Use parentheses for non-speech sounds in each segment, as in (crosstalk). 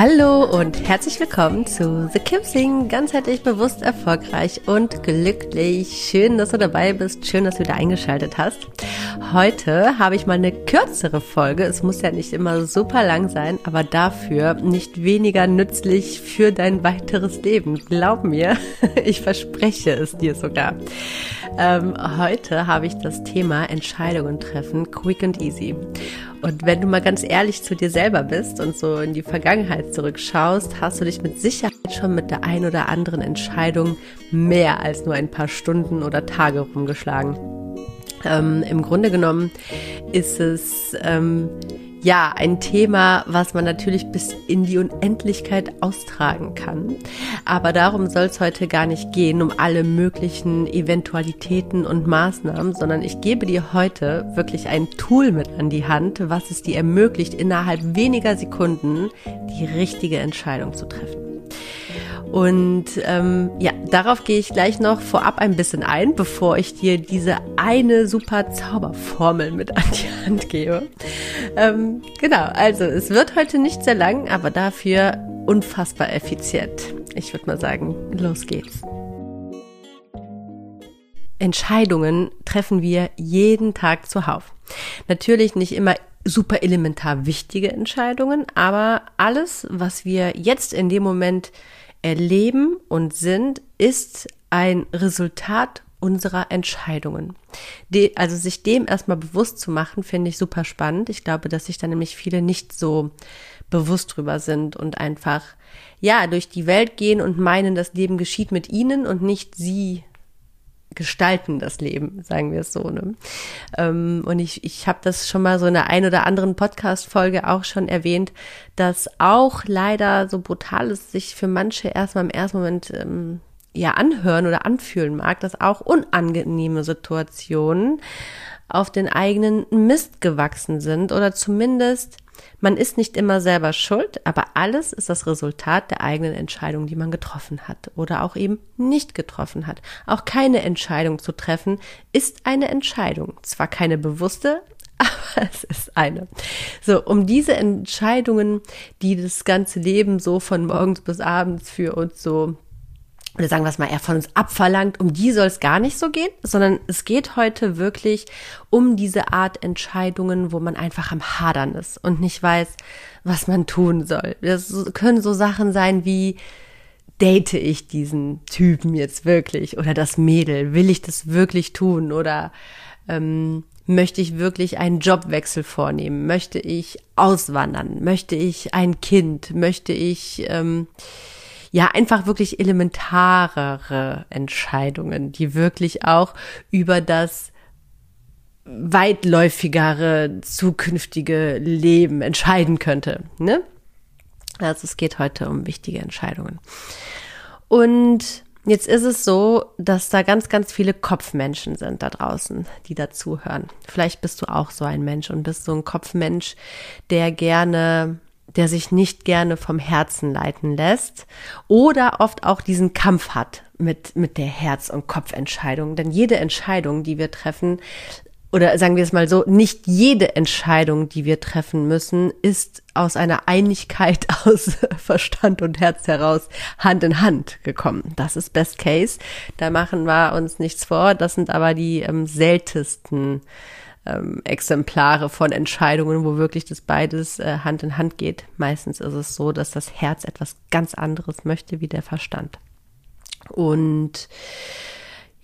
Hallo und herzlich willkommen zu The Kim Sing, ganzheitlich bewusst, erfolgreich und glücklich. Schön, dass du dabei bist, schön, dass du wieder eingeschaltet hast. Heute habe ich mal eine kürzere Folge. Es muss ja nicht immer super lang sein, aber dafür nicht weniger nützlich für dein weiteres Leben. Glaub mir, (laughs) ich verspreche es dir sogar. Ähm, heute habe ich das Thema Entscheidungen treffen, quick and easy. Und wenn du mal ganz ehrlich zu dir selber bist und so in die Vergangenheit zurückschaust, hast du dich mit Sicherheit schon mit der ein oder anderen Entscheidung mehr als nur ein paar Stunden oder Tage rumgeschlagen. Ähm, Im Grunde genommen ist es ähm, ja, ein Thema, was man natürlich bis in die Unendlichkeit austragen kann. Aber darum soll es heute gar nicht gehen, um alle möglichen Eventualitäten und Maßnahmen, sondern ich gebe dir heute wirklich ein Tool mit an die Hand, was es dir ermöglicht, innerhalb weniger Sekunden die richtige Entscheidung zu treffen. Und ähm, ja, darauf gehe ich gleich noch vorab ein bisschen ein, bevor ich dir diese eine super Zauberformel mit an die Hand gebe. Ähm, genau, also es wird heute nicht sehr lang, aber dafür unfassbar effizient. Ich würde mal sagen, los geht's. Entscheidungen treffen wir jeden Tag zuhauf. Natürlich nicht immer super elementar wichtige Entscheidungen, aber alles, was wir jetzt in dem Moment erleben und sind, ist ein Resultat unserer Entscheidungen. Die, also sich dem erstmal bewusst zu machen, finde ich super spannend. Ich glaube, dass sich da nämlich viele nicht so bewusst drüber sind und einfach, ja, durch die Welt gehen und meinen, das Leben geschieht mit ihnen und nicht sie gestalten das Leben, sagen wir es so. Ne? Ähm, und ich, ich habe das schon mal so in der ein oder anderen Podcast-Folge auch schon erwähnt, dass auch leider so brutal es sich für manche erstmal im ersten Moment ähm, ja anhören oder anfühlen mag, dass auch unangenehme Situationen auf den eigenen Mist gewachsen sind oder zumindest man ist nicht immer selber schuld, aber alles ist das Resultat der eigenen Entscheidung, die man getroffen hat oder auch eben nicht getroffen hat. Auch keine Entscheidung zu treffen ist eine Entscheidung. Zwar keine bewusste, (laughs) aber es ist eine. So, um diese Entscheidungen, die das ganze Leben so von morgens bis abends für uns so oder sagen wir es mal, er von uns abverlangt, um die soll es gar nicht so gehen, sondern es geht heute wirklich um diese Art Entscheidungen, wo man einfach am Hadern ist und nicht weiß, was man tun soll. Das können so Sachen sein wie, date ich diesen Typen jetzt wirklich oder das Mädel, will ich das wirklich tun? Oder ähm, möchte ich wirklich einen Jobwechsel vornehmen, möchte ich auswandern, möchte ich ein Kind, möchte ich ähm, ja einfach wirklich elementarere Entscheidungen, die wirklich auch über das weitläufigere zukünftige Leben entscheiden könnte. Ne? Also es geht heute um wichtige Entscheidungen. Und Jetzt ist es so, dass da ganz, ganz viele Kopfmenschen sind da draußen, die dazuhören. Vielleicht bist du auch so ein Mensch und bist so ein Kopfmensch, der gerne der sich nicht gerne vom Herzen leiten lässt oder oft auch diesen Kampf hat mit, mit der Herz- und Kopfentscheidung. Denn jede Entscheidung, die wir treffen, oder sagen wir es mal so, nicht jede Entscheidung, die wir treffen müssen, ist aus einer Einigkeit (laughs) aus Verstand und Herz heraus Hand in Hand gekommen. Das ist Best Case. Da machen wir uns nichts vor. Das sind aber die ähm, seltensten ähm, Exemplare von Entscheidungen, wo wirklich das beides äh, Hand in Hand geht. Meistens ist es so, dass das Herz etwas ganz anderes möchte wie der Verstand. Und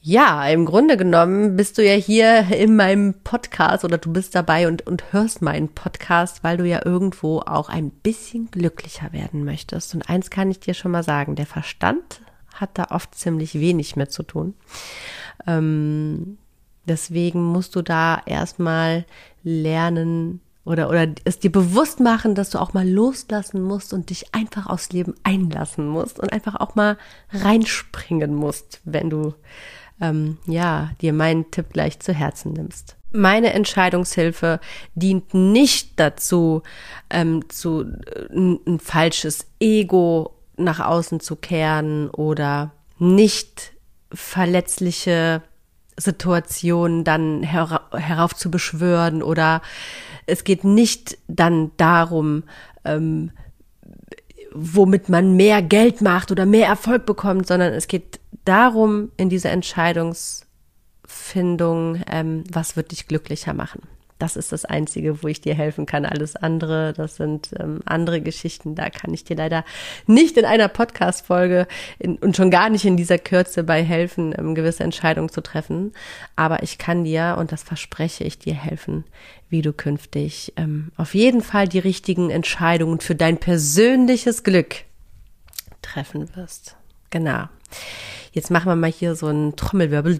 ja, im Grunde genommen bist du ja hier in meinem Podcast oder du bist dabei und, und hörst meinen Podcast, weil du ja irgendwo auch ein bisschen glücklicher werden möchtest. Und eins kann ich dir schon mal sagen, der Verstand hat da oft ziemlich wenig mit zu tun. Ähm, deswegen musst du da erstmal lernen, oder, oder es dir bewusst machen, dass du auch mal loslassen musst und dich einfach aufs Leben einlassen musst und einfach auch mal reinspringen musst, wenn du ähm, ja, dir meinen Tipp gleich zu Herzen nimmst. Meine Entscheidungshilfe dient nicht dazu, ähm, zu äh, ein, ein falsches Ego nach außen zu kehren oder nicht verletzliche Situationen dann hera herauf zu beschwören oder es geht nicht dann darum, ähm, womit man mehr Geld macht oder mehr Erfolg bekommt, sondern es geht darum, in dieser Entscheidungsfindung, ähm, was wird dich glücklicher machen. Das ist das Einzige, wo ich dir helfen kann. Alles andere, das sind ähm, andere Geschichten. Da kann ich dir leider nicht in einer Podcast-Folge und schon gar nicht in dieser Kürze bei helfen, ähm, gewisse Entscheidungen zu treffen. Aber ich kann dir, und das verspreche ich dir, helfen, wie du künftig ähm, auf jeden Fall die richtigen Entscheidungen für dein persönliches Glück treffen wirst. Genau. Jetzt machen wir mal hier so einen Trommelwirbel.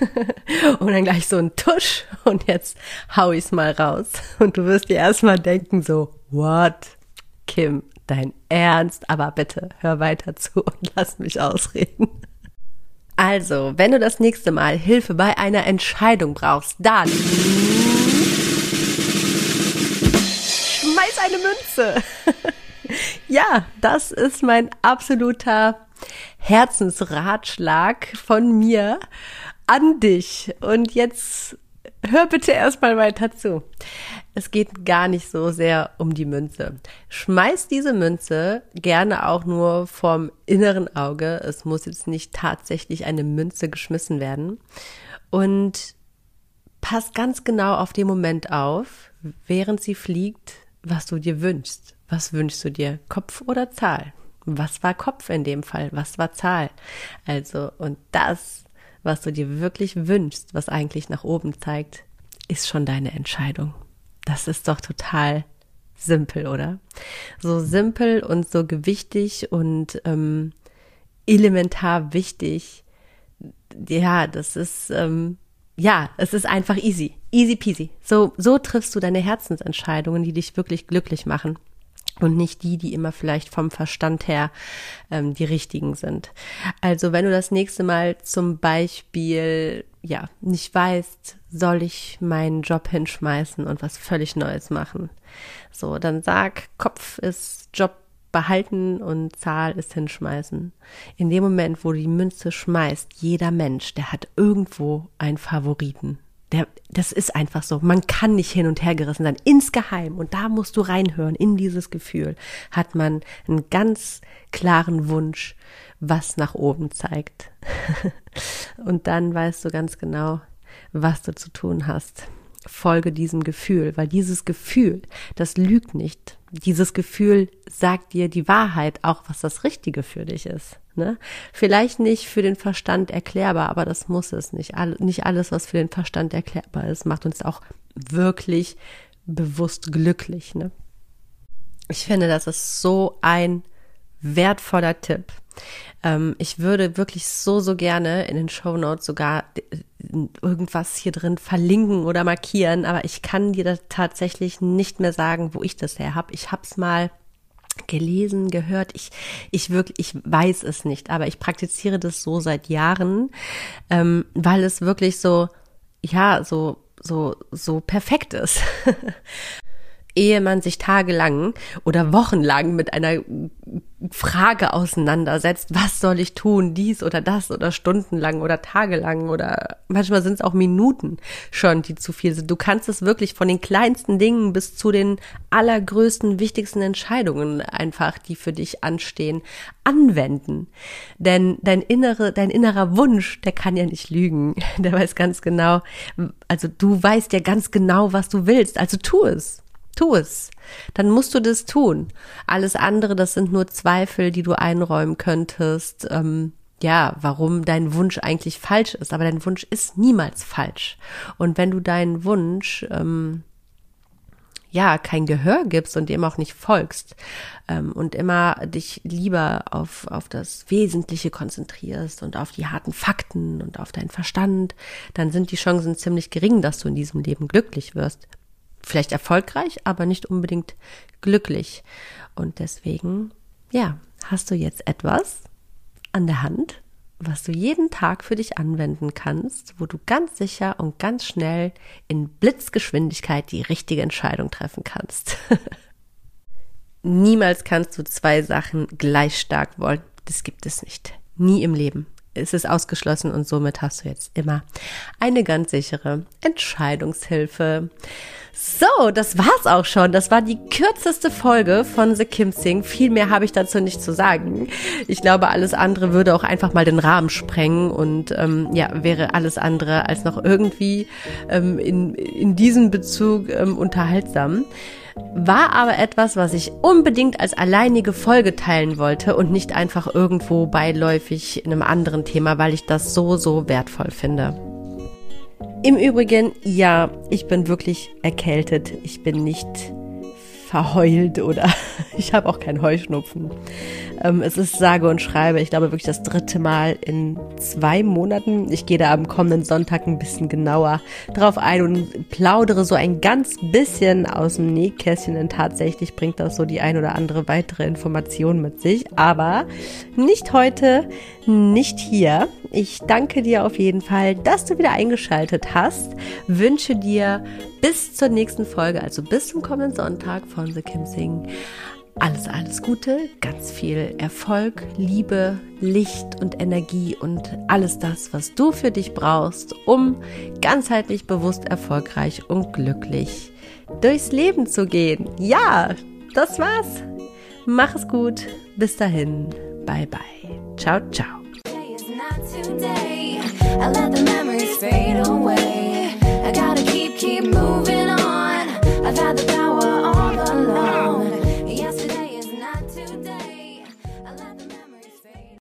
(laughs) und dann gleich so ein Tusch und jetzt hau ich's mal raus. Und du wirst dir erstmal denken so, what? Kim, dein Ernst? Aber bitte hör weiter zu und lass mich ausreden. Also, wenn du das nächste Mal Hilfe bei einer Entscheidung brauchst, dann schmeiß eine Münze. (laughs) ja, das ist mein absoluter Herzensratschlag von mir an dich. Und jetzt hör bitte erstmal weiter zu. Es geht gar nicht so sehr um die Münze. Schmeiß diese Münze gerne auch nur vom inneren Auge. Es muss jetzt nicht tatsächlich eine Münze geschmissen werden. Und pass ganz genau auf den Moment auf, während sie fliegt, was du dir wünschst. Was wünschst du dir? Kopf oder Zahl? Was war Kopf in dem Fall? Was war Zahl? Also, und das was du dir wirklich wünschst, was eigentlich nach oben zeigt, ist schon deine Entscheidung. Das ist doch total simpel, oder? So simpel und so gewichtig und ähm, elementar wichtig. Ja, das ist ähm, ja, es ist einfach easy, easy peasy. So so triffst du deine Herzensentscheidungen, die dich wirklich glücklich machen und nicht die, die immer vielleicht vom Verstand her ähm, die richtigen sind. Also wenn du das nächste Mal zum Beispiel ja nicht weißt, soll ich meinen Job hinschmeißen und was völlig Neues machen, so dann sag, Kopf ist Job behalten und Zahl ist hinschmeißen. In dem Moment, wo du die Münze schmeißt, jeder Mensch, der hat irgendwo einen Favoriten der, das ist einfach so. Man kann nicht hin und her gerissen sein. Insgeheim, und da musst du reinhören, in dieses Gefühl, hat man einen ganz klaren Wunsch, was nach oben zeigt. (laughs) und dann weißt du ganz genau, was du zu tun hast. Folge diesem Gefühl, weil dieses Gefühl, das lügt nicht. Dieses Gefühl sagt dir die Wahrheit, auch was das Richtige für dich ist. Ne? Vielleicht nicht für den Verstand erklärbar, aber das muss es nicht. All, nicht alles, was für den Verstand erklärbar ist, macht uns auch wirklich bewusst glücklich. Ne? Ich finde, das ist so ein wertvoller Tipp. Ähm, ich würde wirklich so, so gerne in den Show Notes sogar äh, irgendwas hier drin verlinken oder markieren, aber ich kann dir tatsächlich nicht mehr sagen, wo ich das her habe. Ich habe es mal gelesen, gehört. Ich, ich wirklich, ich weiß es nicht, aber ich praktiziere das so seit Jahren, ähm, weil es wirklich so, ja, so, so, so perfekt ist. (laughs) ehe man sich tagelang oder wochenlang mit einer Frage auseinandersetzt, was soll ich tun, dies oder das oder stundenlang oder tagelang oder manchmal sind es auch Minuten schon, die zu viel sind. Du kannst es wirklich von den kleinsten Dingen bis zu den allergrößten, wichtigsten Entscheidungen einfach, die für dich anstehen, anwenden. Denn dein innere, dein innerer Wunsch, der kann ja nicht lügen. (laughs) Der weiß ganz genau, also du weißt ja ganz genau, was du willst. Also tu es. Tu es. Dann musst du das tun. Alles andere, das sind nur Zweifel, die du einräumen könntest. Ähm, ja, warum dein Wunsch eigentlich falsch ist. Aber dein Wunsch ist niemals falsch. Und wenn du deinen Wunsch ähm, ja kein Gehör gibst und dem auch nicht folgst ähm, und immer dich lieber auf, auf das Wesentliche konzentrierst und auf die harten Fakten und auf deinen Verstand, dann sind die Chancen ziemlich gering, dass du in diesem Leben glücklich wirst vielleicht erfolgreich, aber nicht unbedingt glücklich. Und deswegen, ja, hast du jetzt etwas an der Hand, was du jeden Tag für dich anwenden kannst, wo du ganz sicher und ganz schnell in Blitzgeschwindigkeit die richtige Entscheidung treffen kannst. (laughs) Niemals kannst du zwei Sachen gleich stark wollen. Das gibt es nicht. Nie im Leben ist es ausgeschlossen und somit hast du jetzt immer eine ganz sichere Entscheidungshilfe. So, das war's auch schon. Das war die kürzeste Folge von The Kim Sing. Viel mehr habe ich dazu nicht zu sagen. Ich glaube, alles andere würde auch einfach mal den Rahmen sprengen und ähm, ja, wäre alles andere als noch irgendwie ähm, in, in diesem Bezug ähm, unterhaltsam war aber etwas, was ich unbedingt als alleinige Folge teilen wollte und nicht einfach irgendwo beiläufig in einem anderen Thema, weil ich das so, so wertvoll finde. Im Übrigen, ja, ich bin wirklich erkältet. Ich bin nicht verheult oder (laughs) ich habe auch keinen Heuschnupfen. Ähm, es ist sage und schreibe, ich glaube wirklich das dritte Mal in zwei Monaten. Ich gehe da am kommenden Sonntag ein bisschen genauer drauf ein und plaudere so ein ganz bisschen aus dem Nähkästchen, denn tatsächlich bringt das so die ein oder andere weitere Information mit sich. Aber nicht heute, nicht hier. Ich danke dir auf jeden Fall, dass du wieder eingeschaltet hast. Wünsche dir bis zur nächsten Folge, also bis zum kommenden Sonntag von The Kim Sing alles, alles Gute, ganz viel Erfolg, Liebe, Licht und Energie und alles das, was du für dich brauchst, um ganzheitlich bewusst erfolgreich und glücklich durchs Leben zu gehen. Ja, das war's. Mach es gut. Bis dahin. Bye bye. Ciao, ciao.